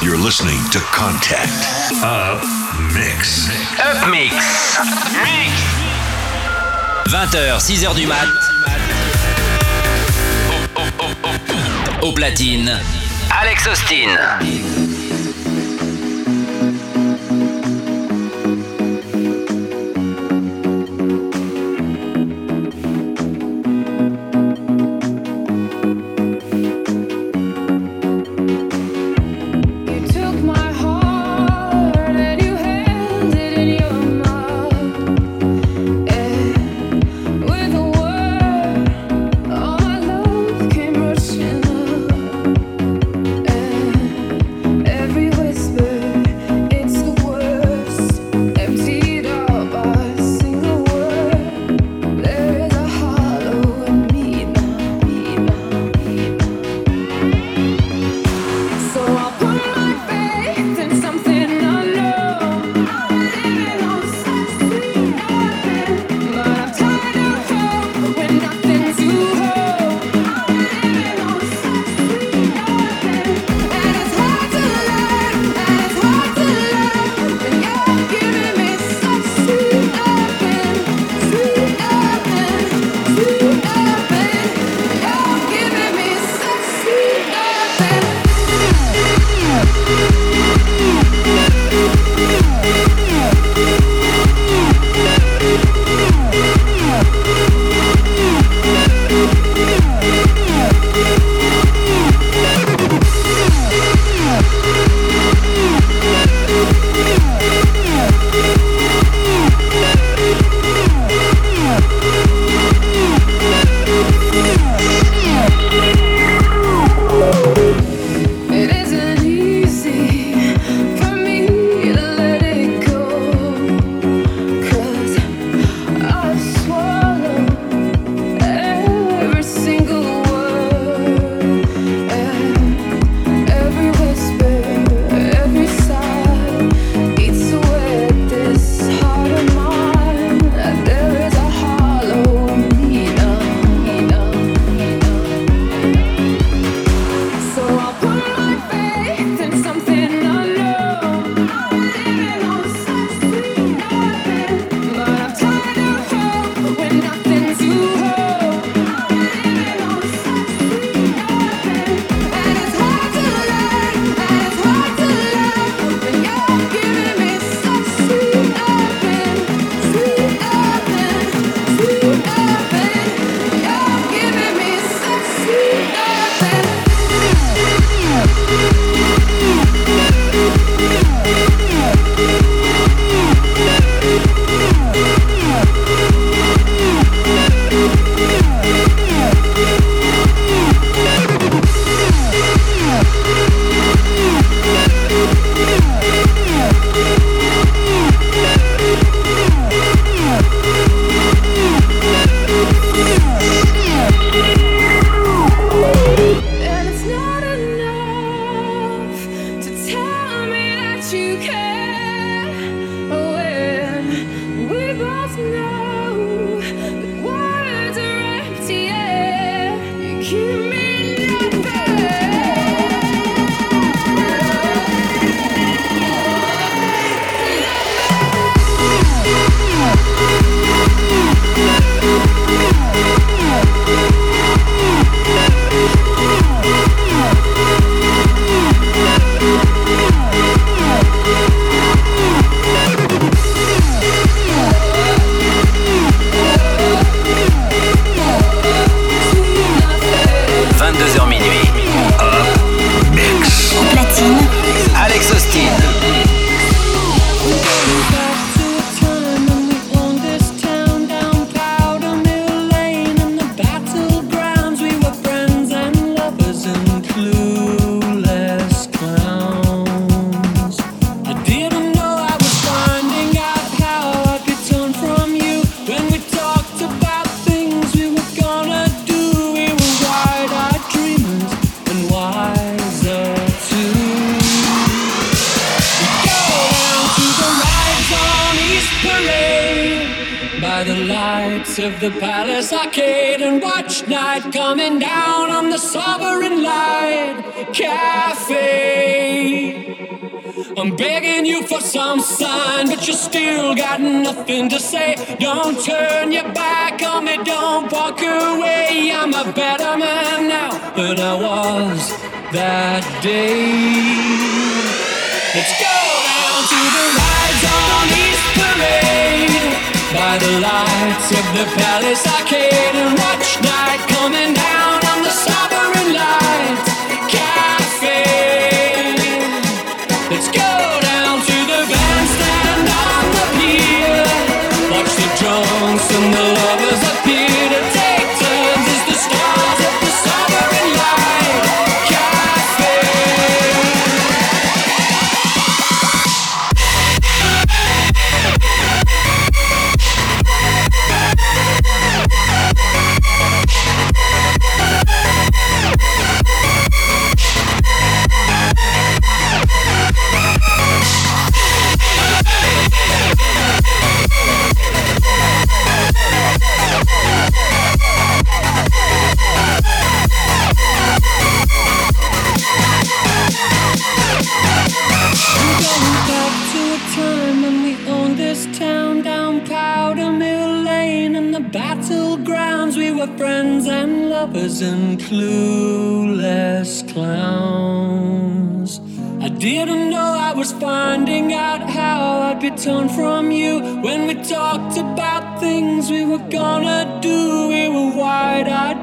You're listening to Contact Up Mix. Up Mix. Mix. 20h, 6h du mat. Au platine, Alex Austin.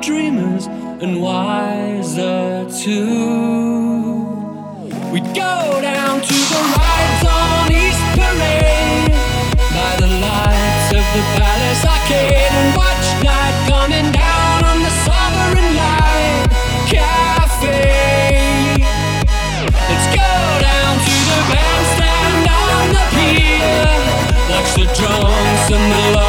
dreamers and wiser too. We'd go down to the rides on East Parade by the lights of the Palace Arcade and watch night coming down on the Sovereign Light Cafe. Let's go down to the bandstand on the pier, watch the drums and the lights.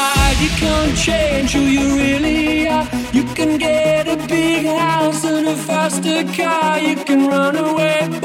hide, you can't change who you really are. You can get a big house and a faster car, you can run away.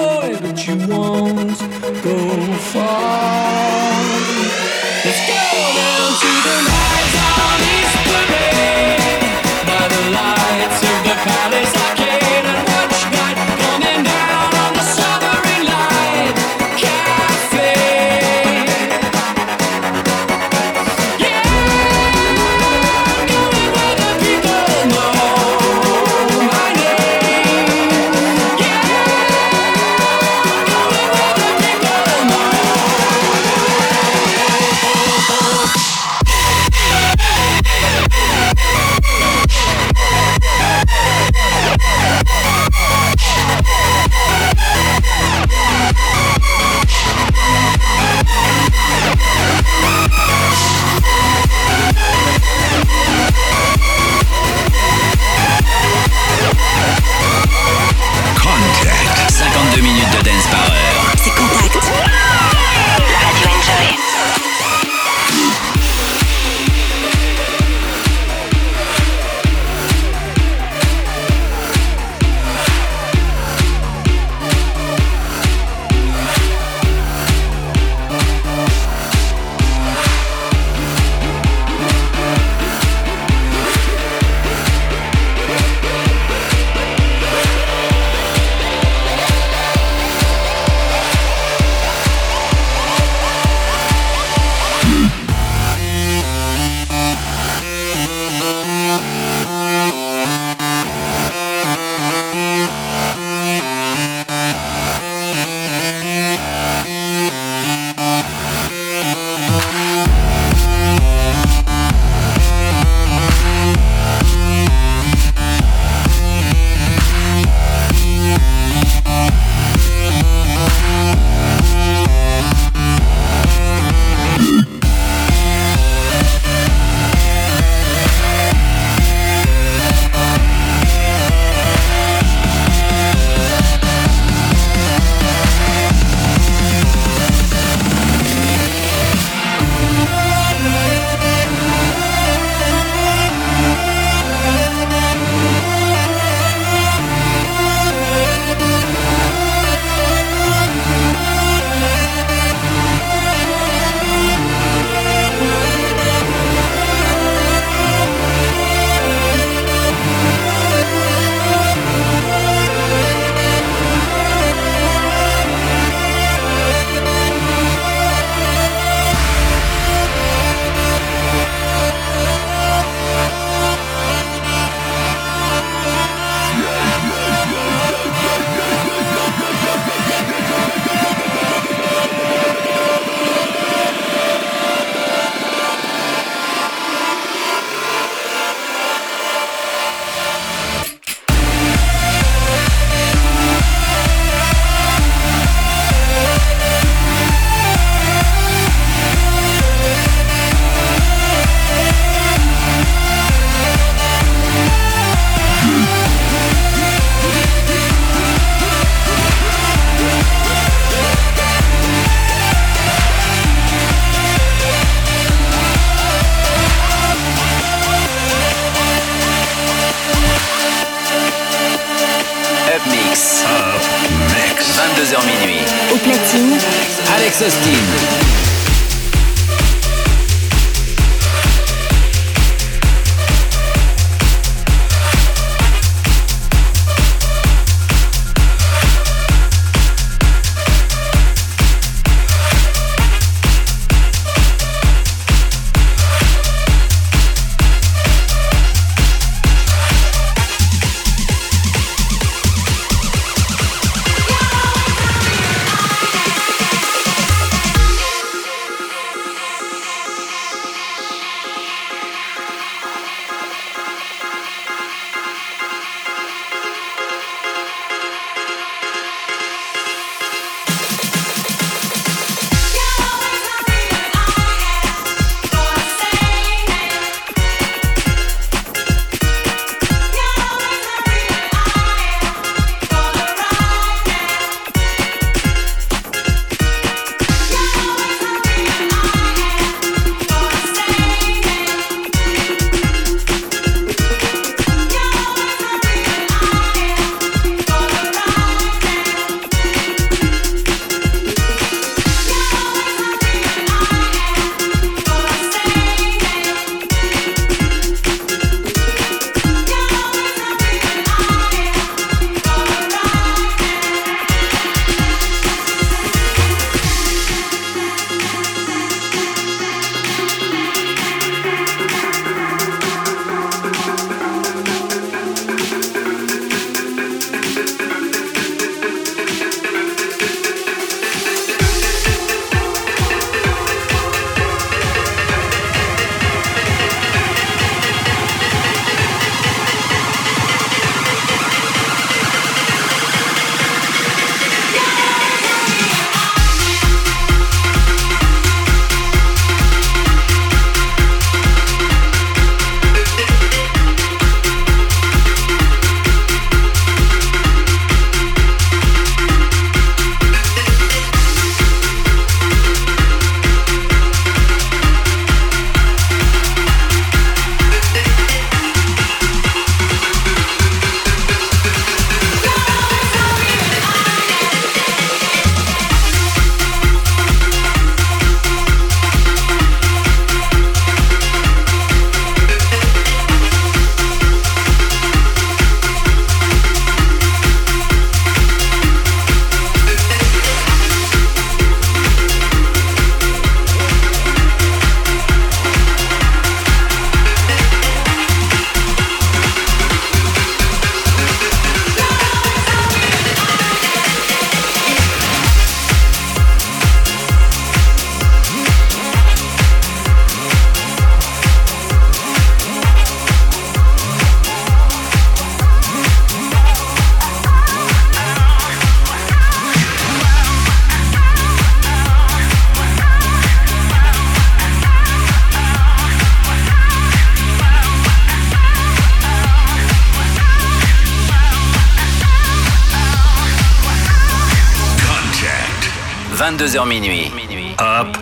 Minuit. Up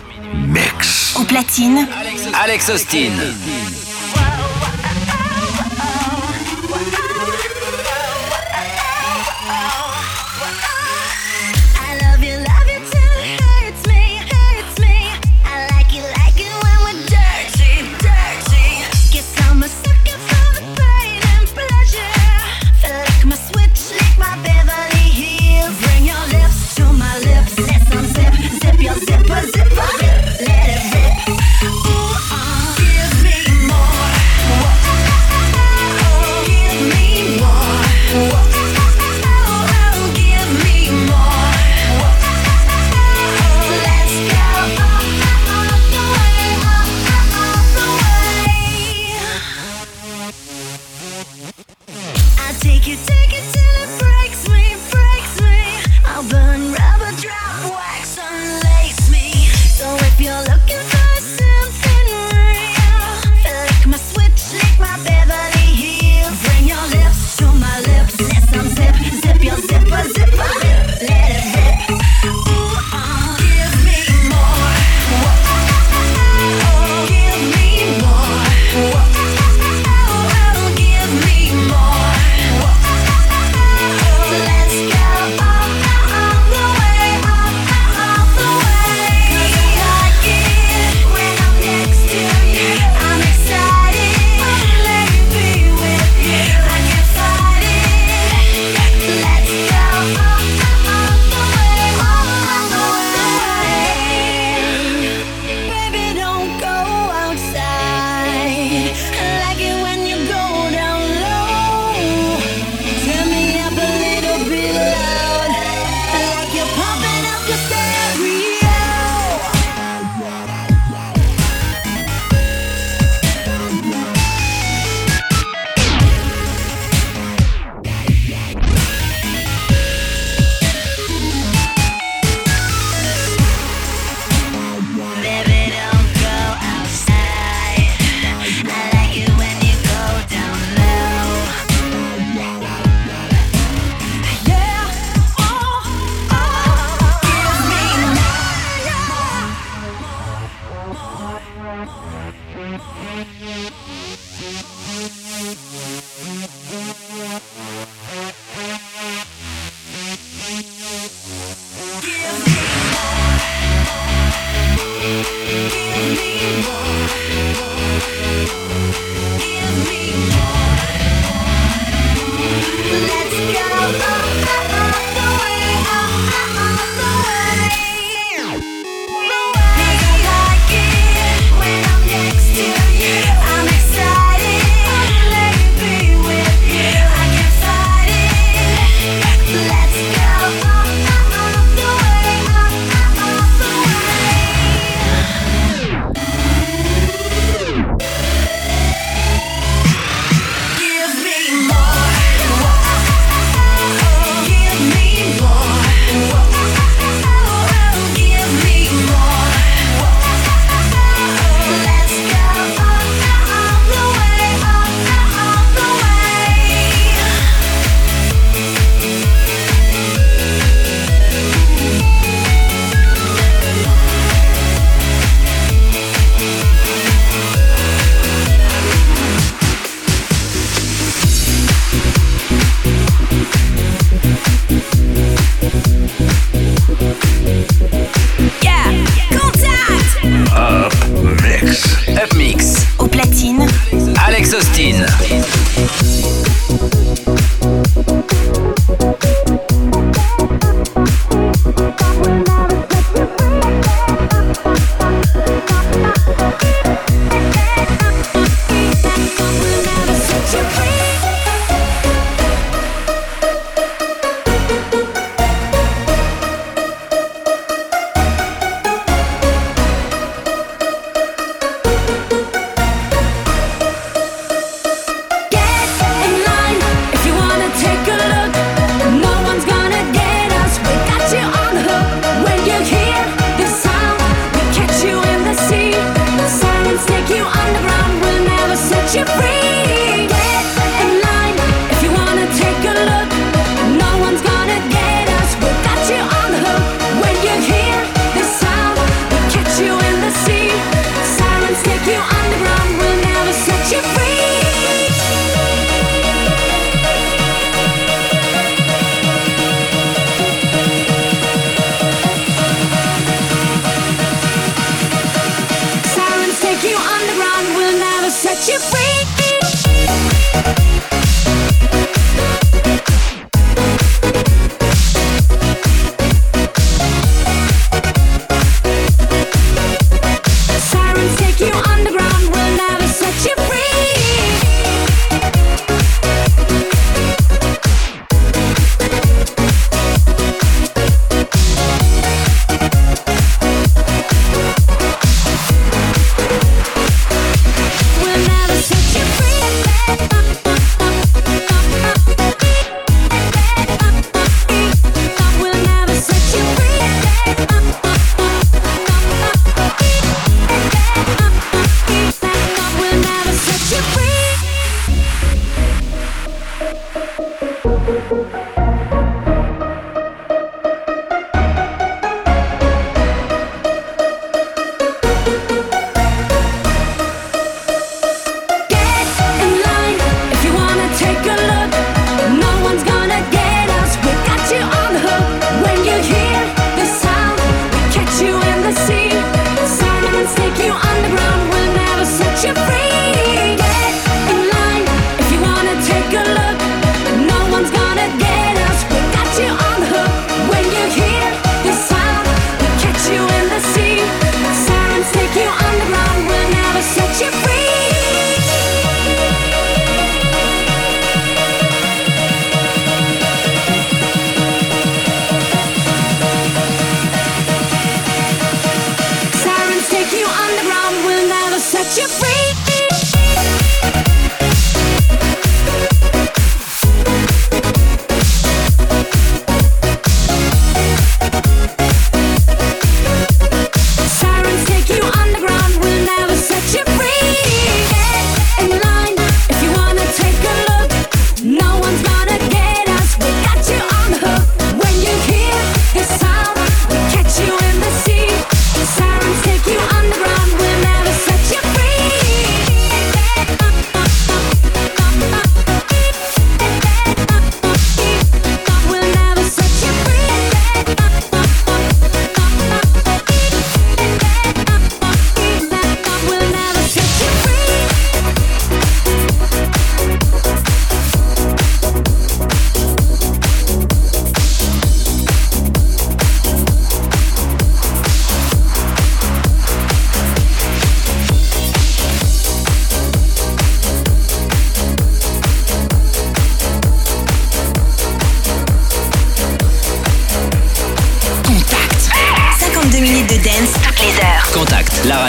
Mix. Au platine. Alex Austin.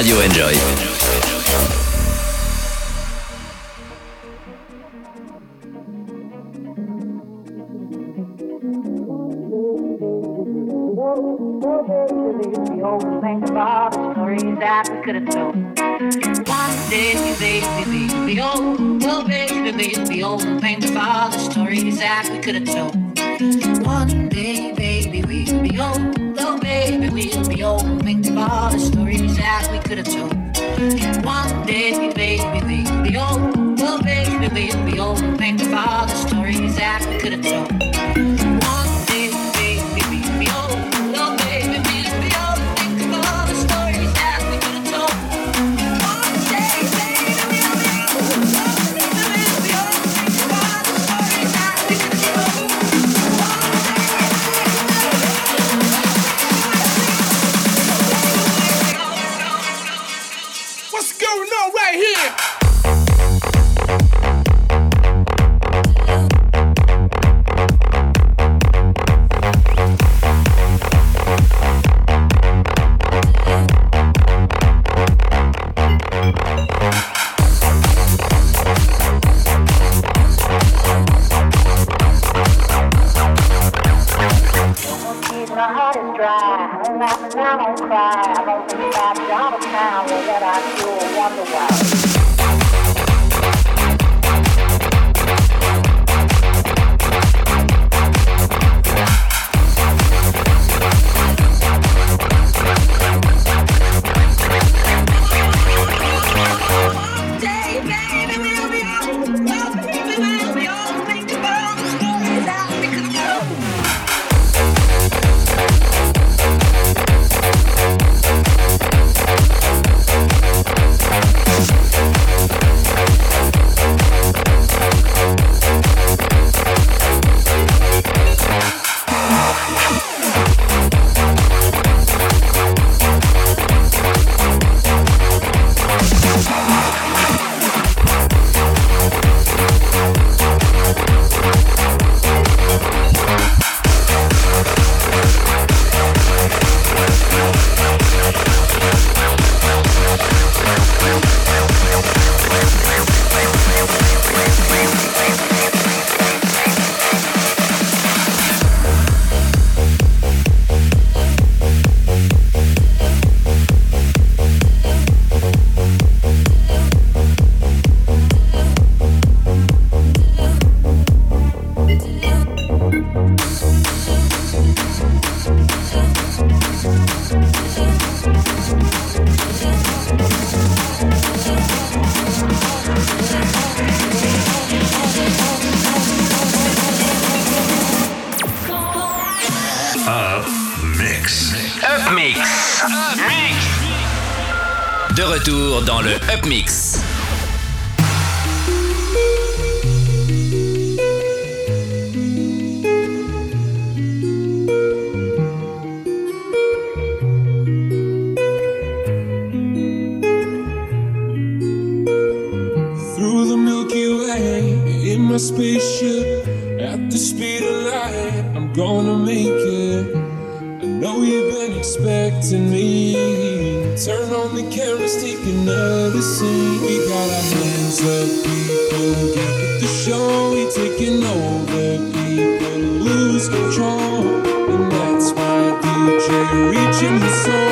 Radio Enjoy. that we could have told. One day, baby, baby, oh, oh, baby, baby, oh, think about the stories that we could have told. One day, baby, we'll be old. We'll old. Think about the stories that we could have told. One day, baby, we'll be old. Oh, baby, we'll be old. Think about the stories that we could have told. My spaceship at the speed of light. I'm gonna make it. I know you've been expecting me. Turn on the cameras, take another scene. We got our hands up, people. Get with the show, we taking over. People lose control, and that's why DJ reaching the soul.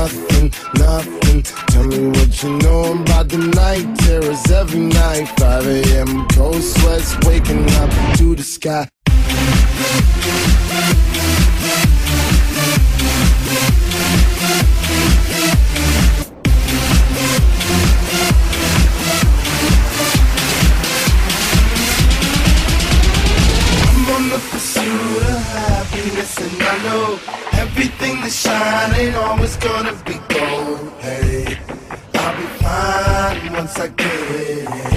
nothing, nothing. Tell me what you know about the night terrors every night. 5 a.m. cold sweats waking up to the sky. sunshine ain't always gonna be gold. Hey, I'll be fine once I get it.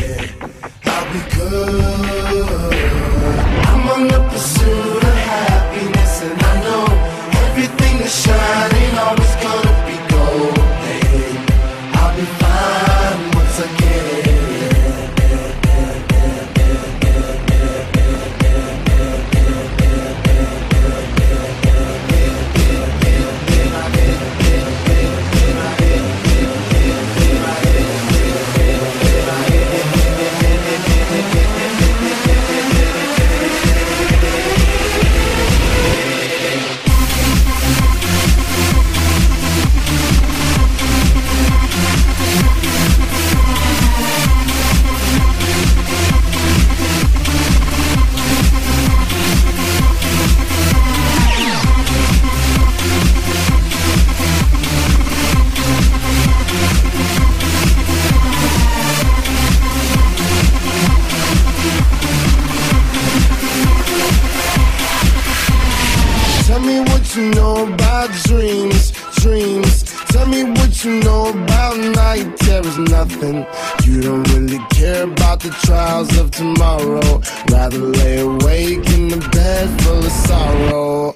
was nothing. You don't really care about the trials of tomorrow. Rather lay awake in the bed full of sorrow.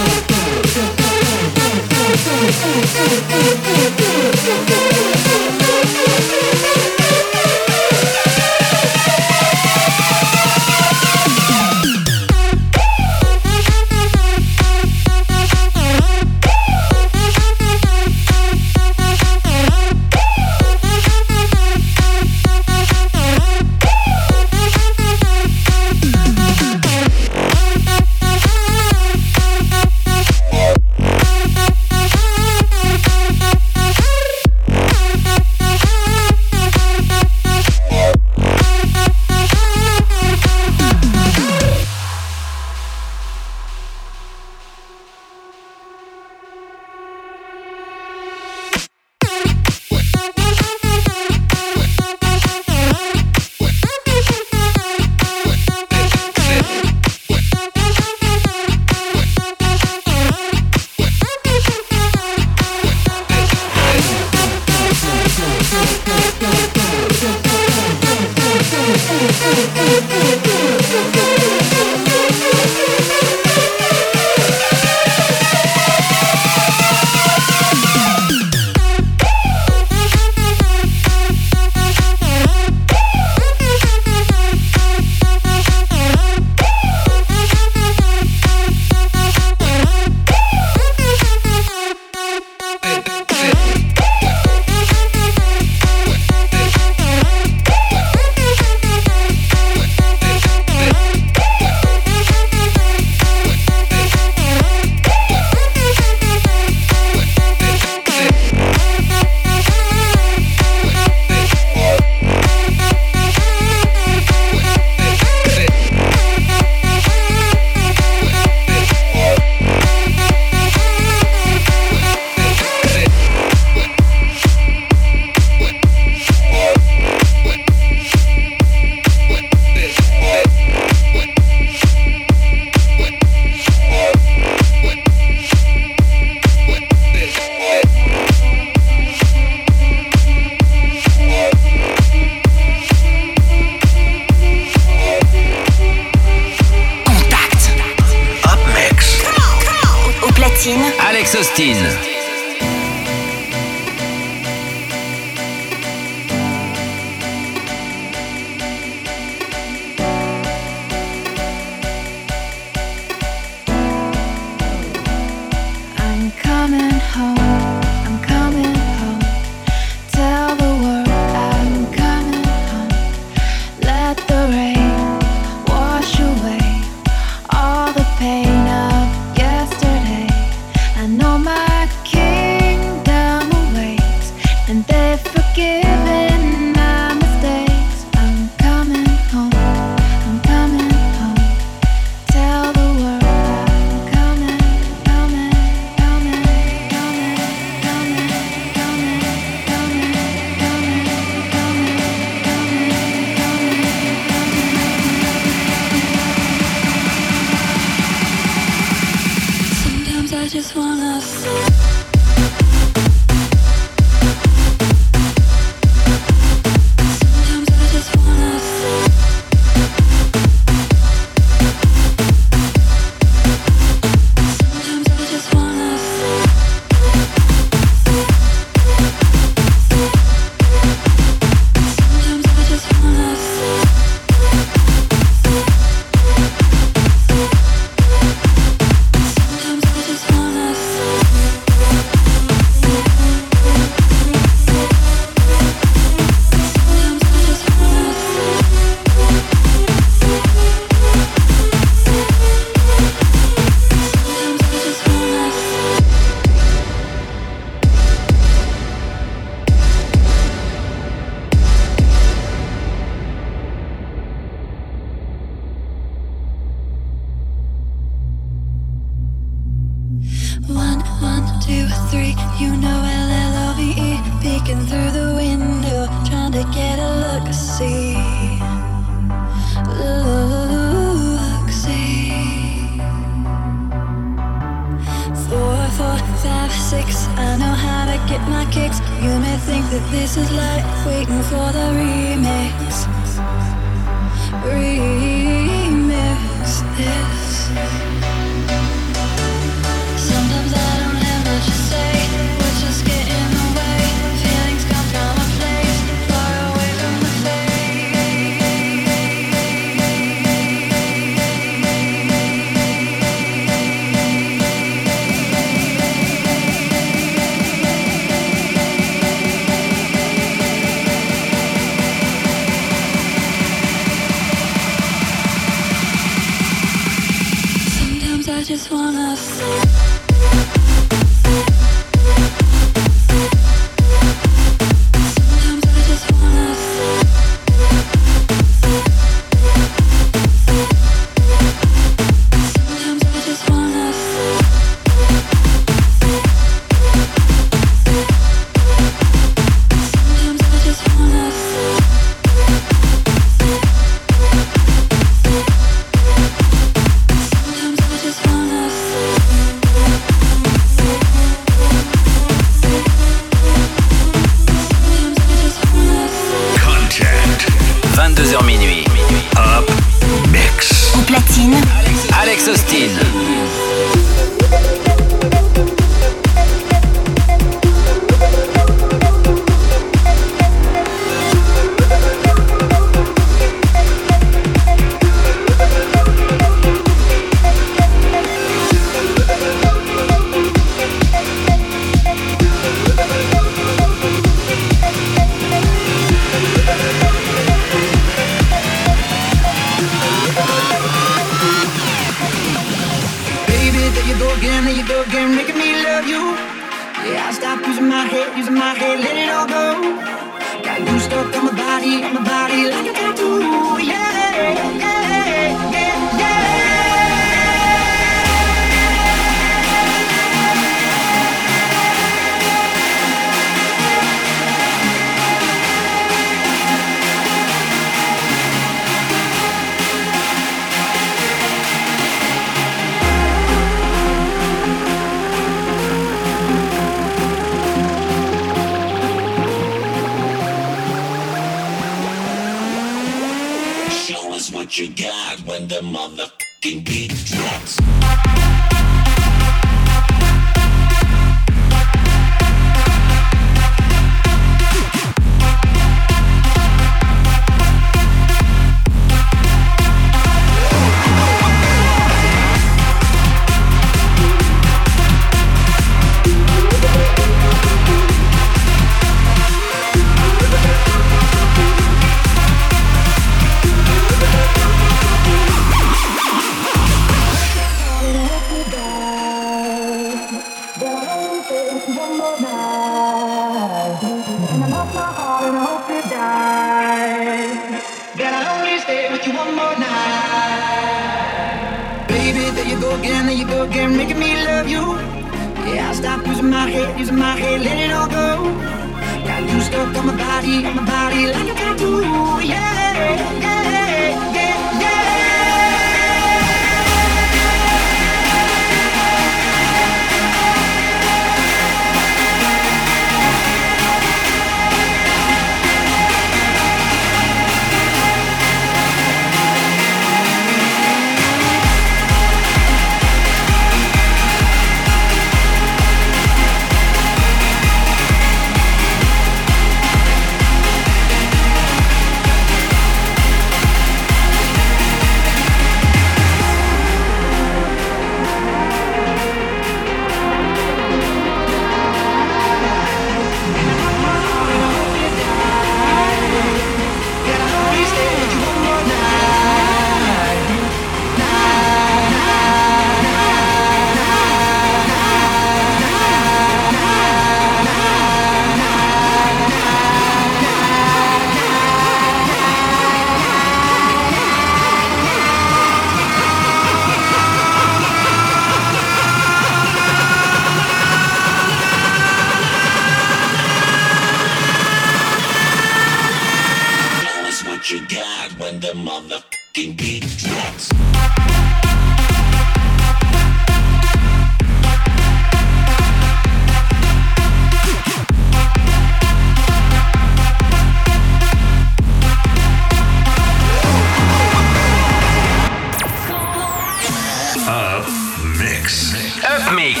Up Mix.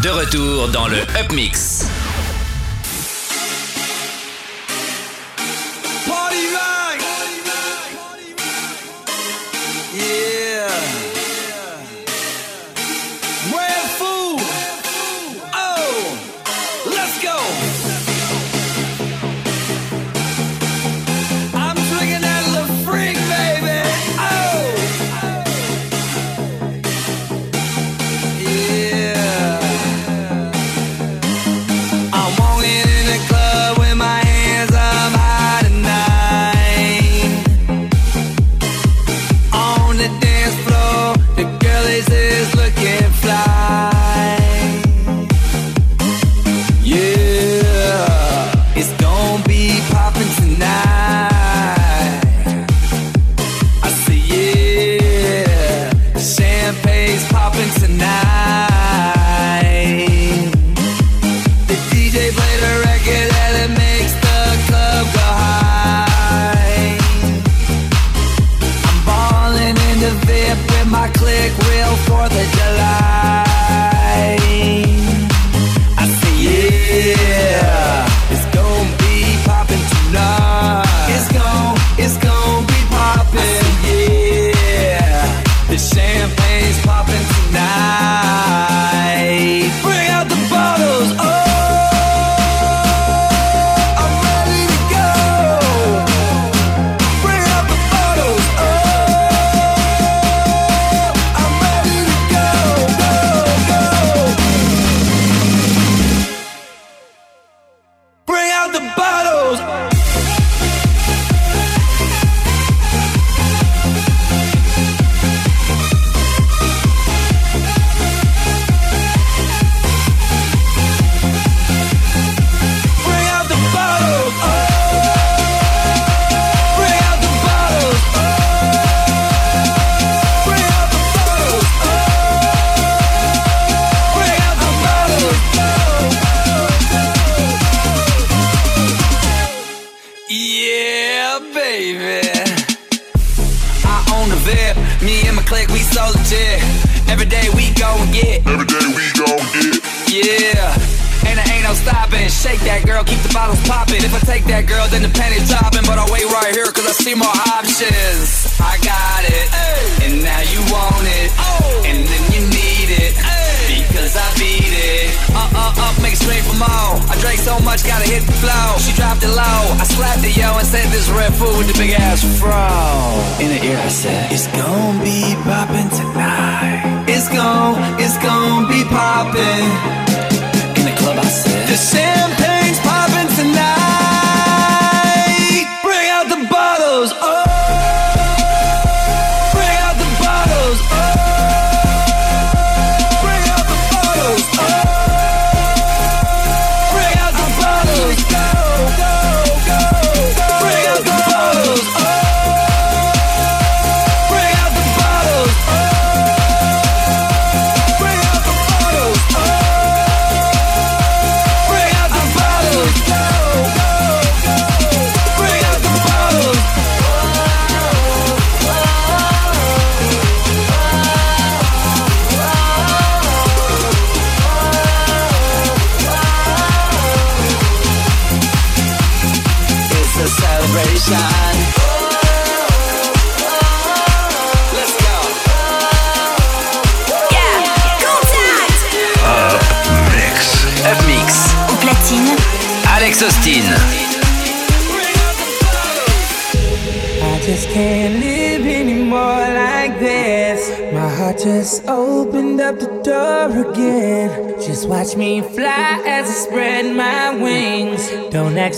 De retour dans le Up Mix.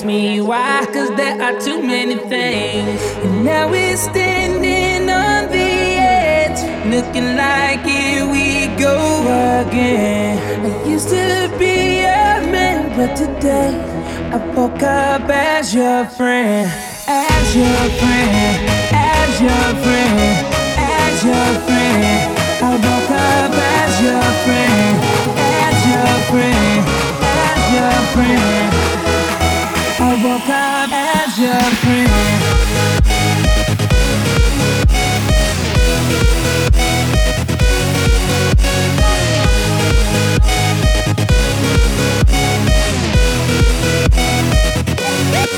me why, cause there are too many things. And now we're standing on the edge, looking like here we go again. I used to be a man, but today I woke up as your friend, as your friend, as your friend.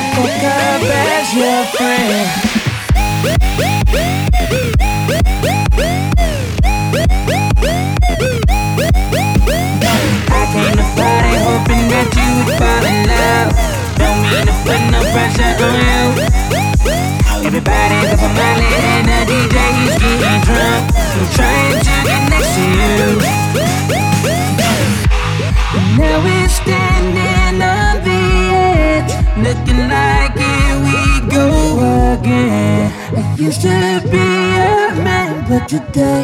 Up as your friend. I came to party hoping that you would fall in love. Don't mean to put no pressure on you. Everybody with a mallet and a DJ, he's getting drunk. I'm trying to get next to you. Now we're standing looking like here we go again. I used to be a man, but today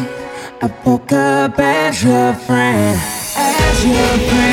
I woke up as your friend, as your friend.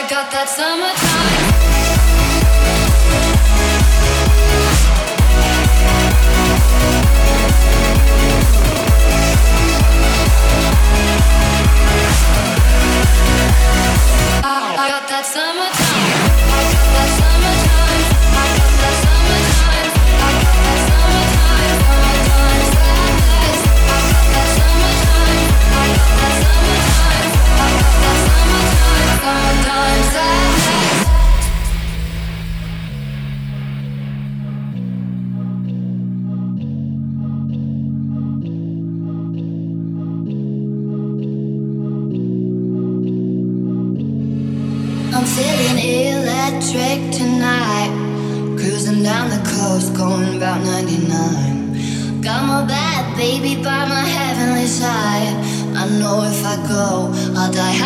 I got that summertime. going about 99. Got my bad baby by my heavenly side. I know if I go, I'll die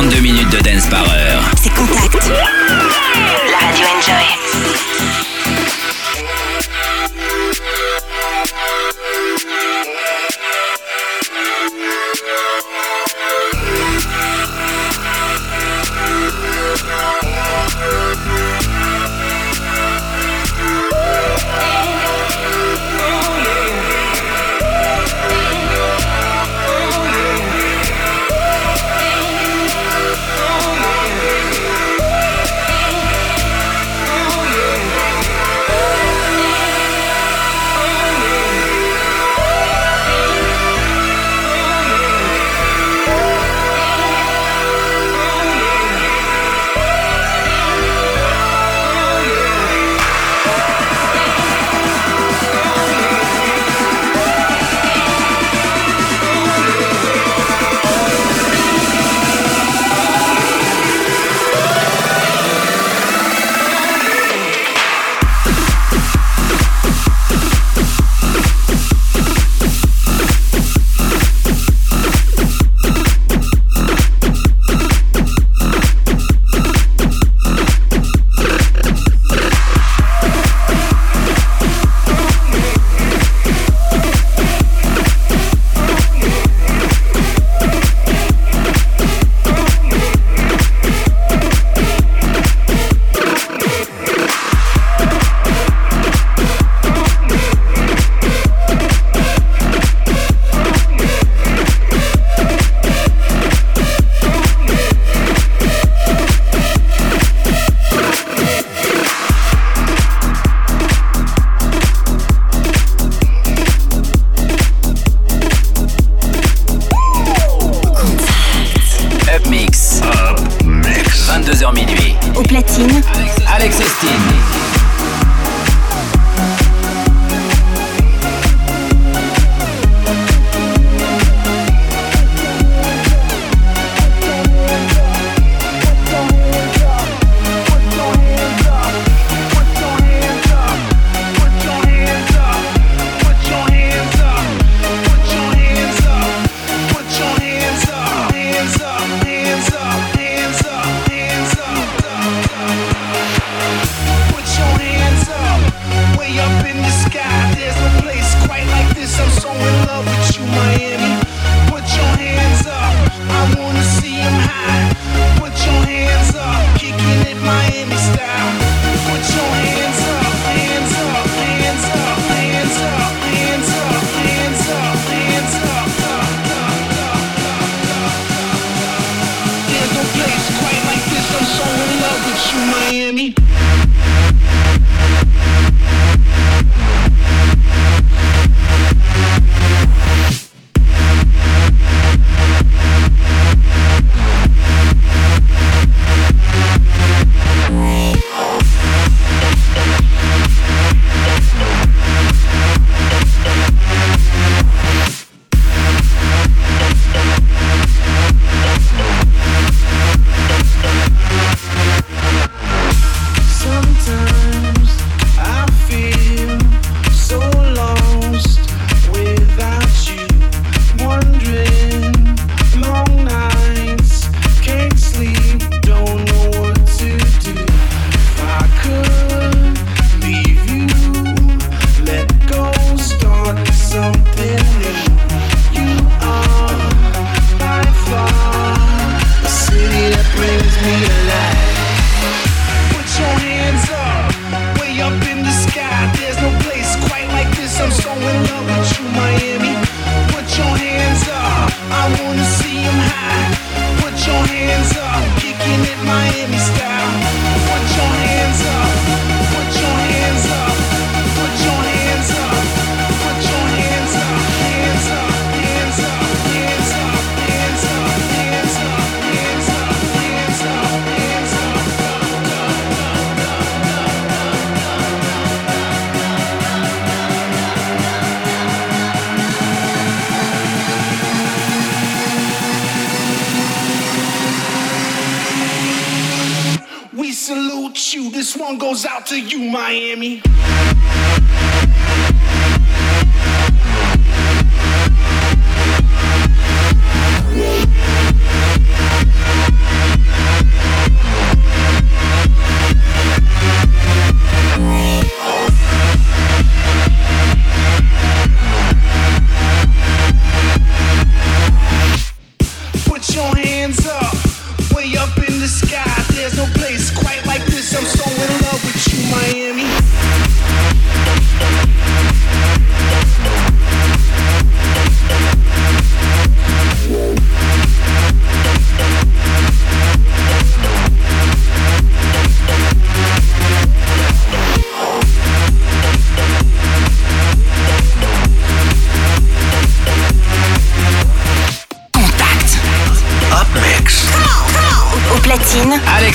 52 minutes de dance par heure. C'est contact. La radio Enjoy.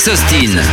Austin.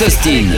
16.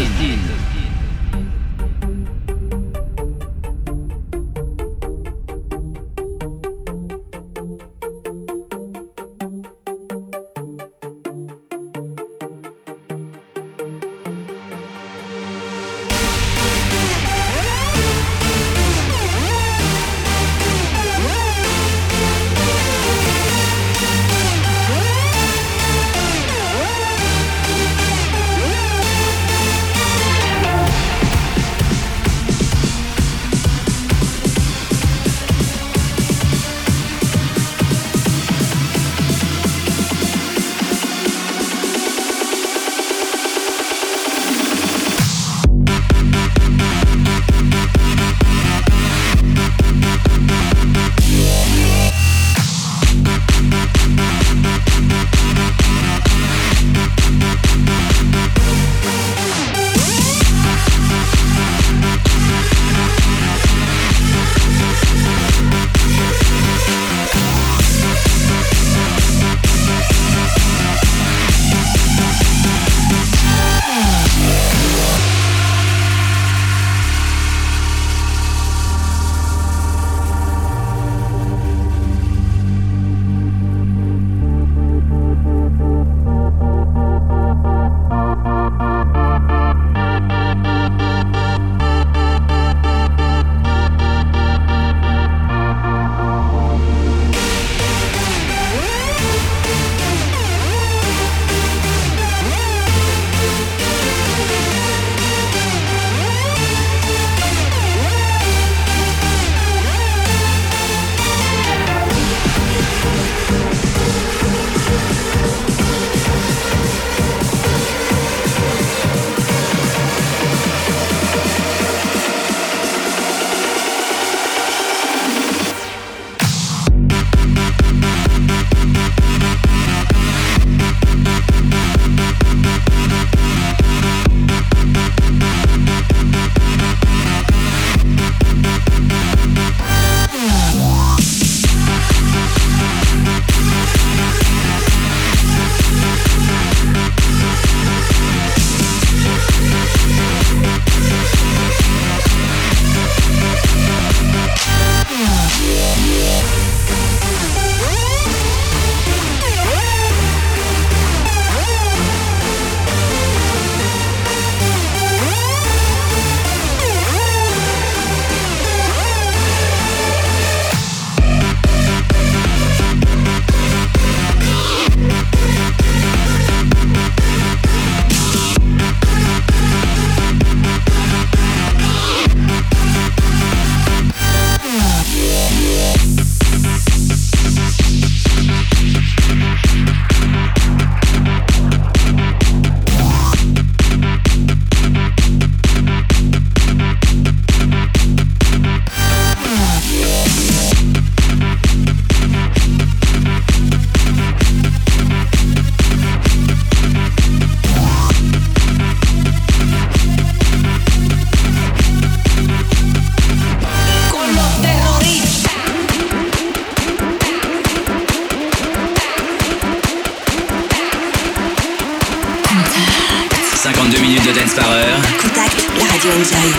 52 minutes de dance par heure. Contact la radio Enjoy.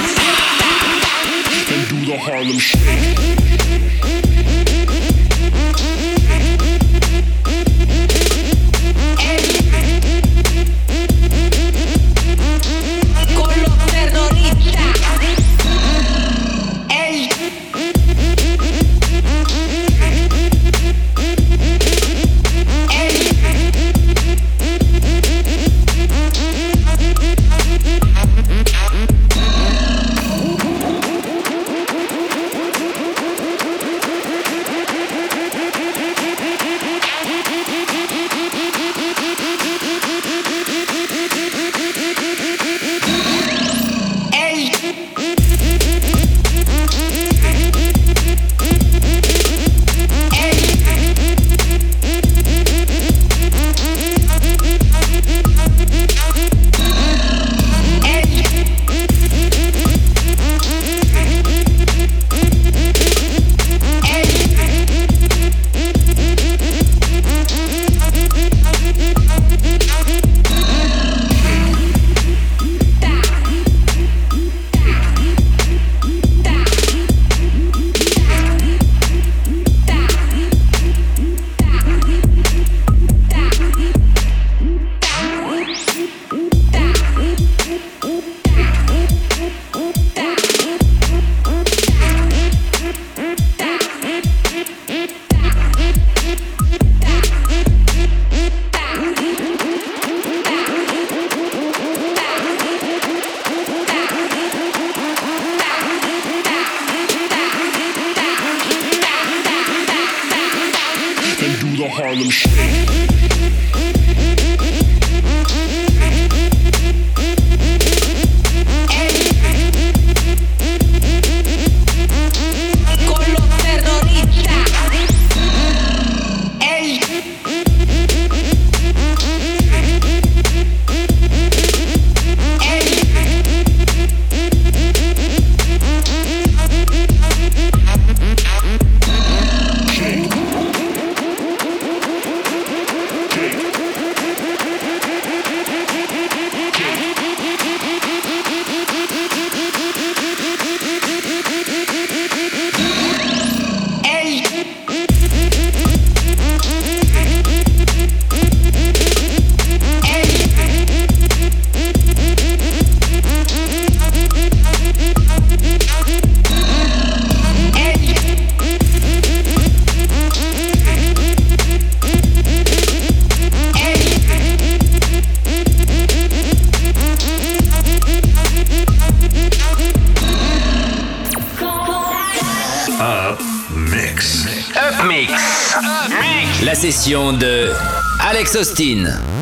La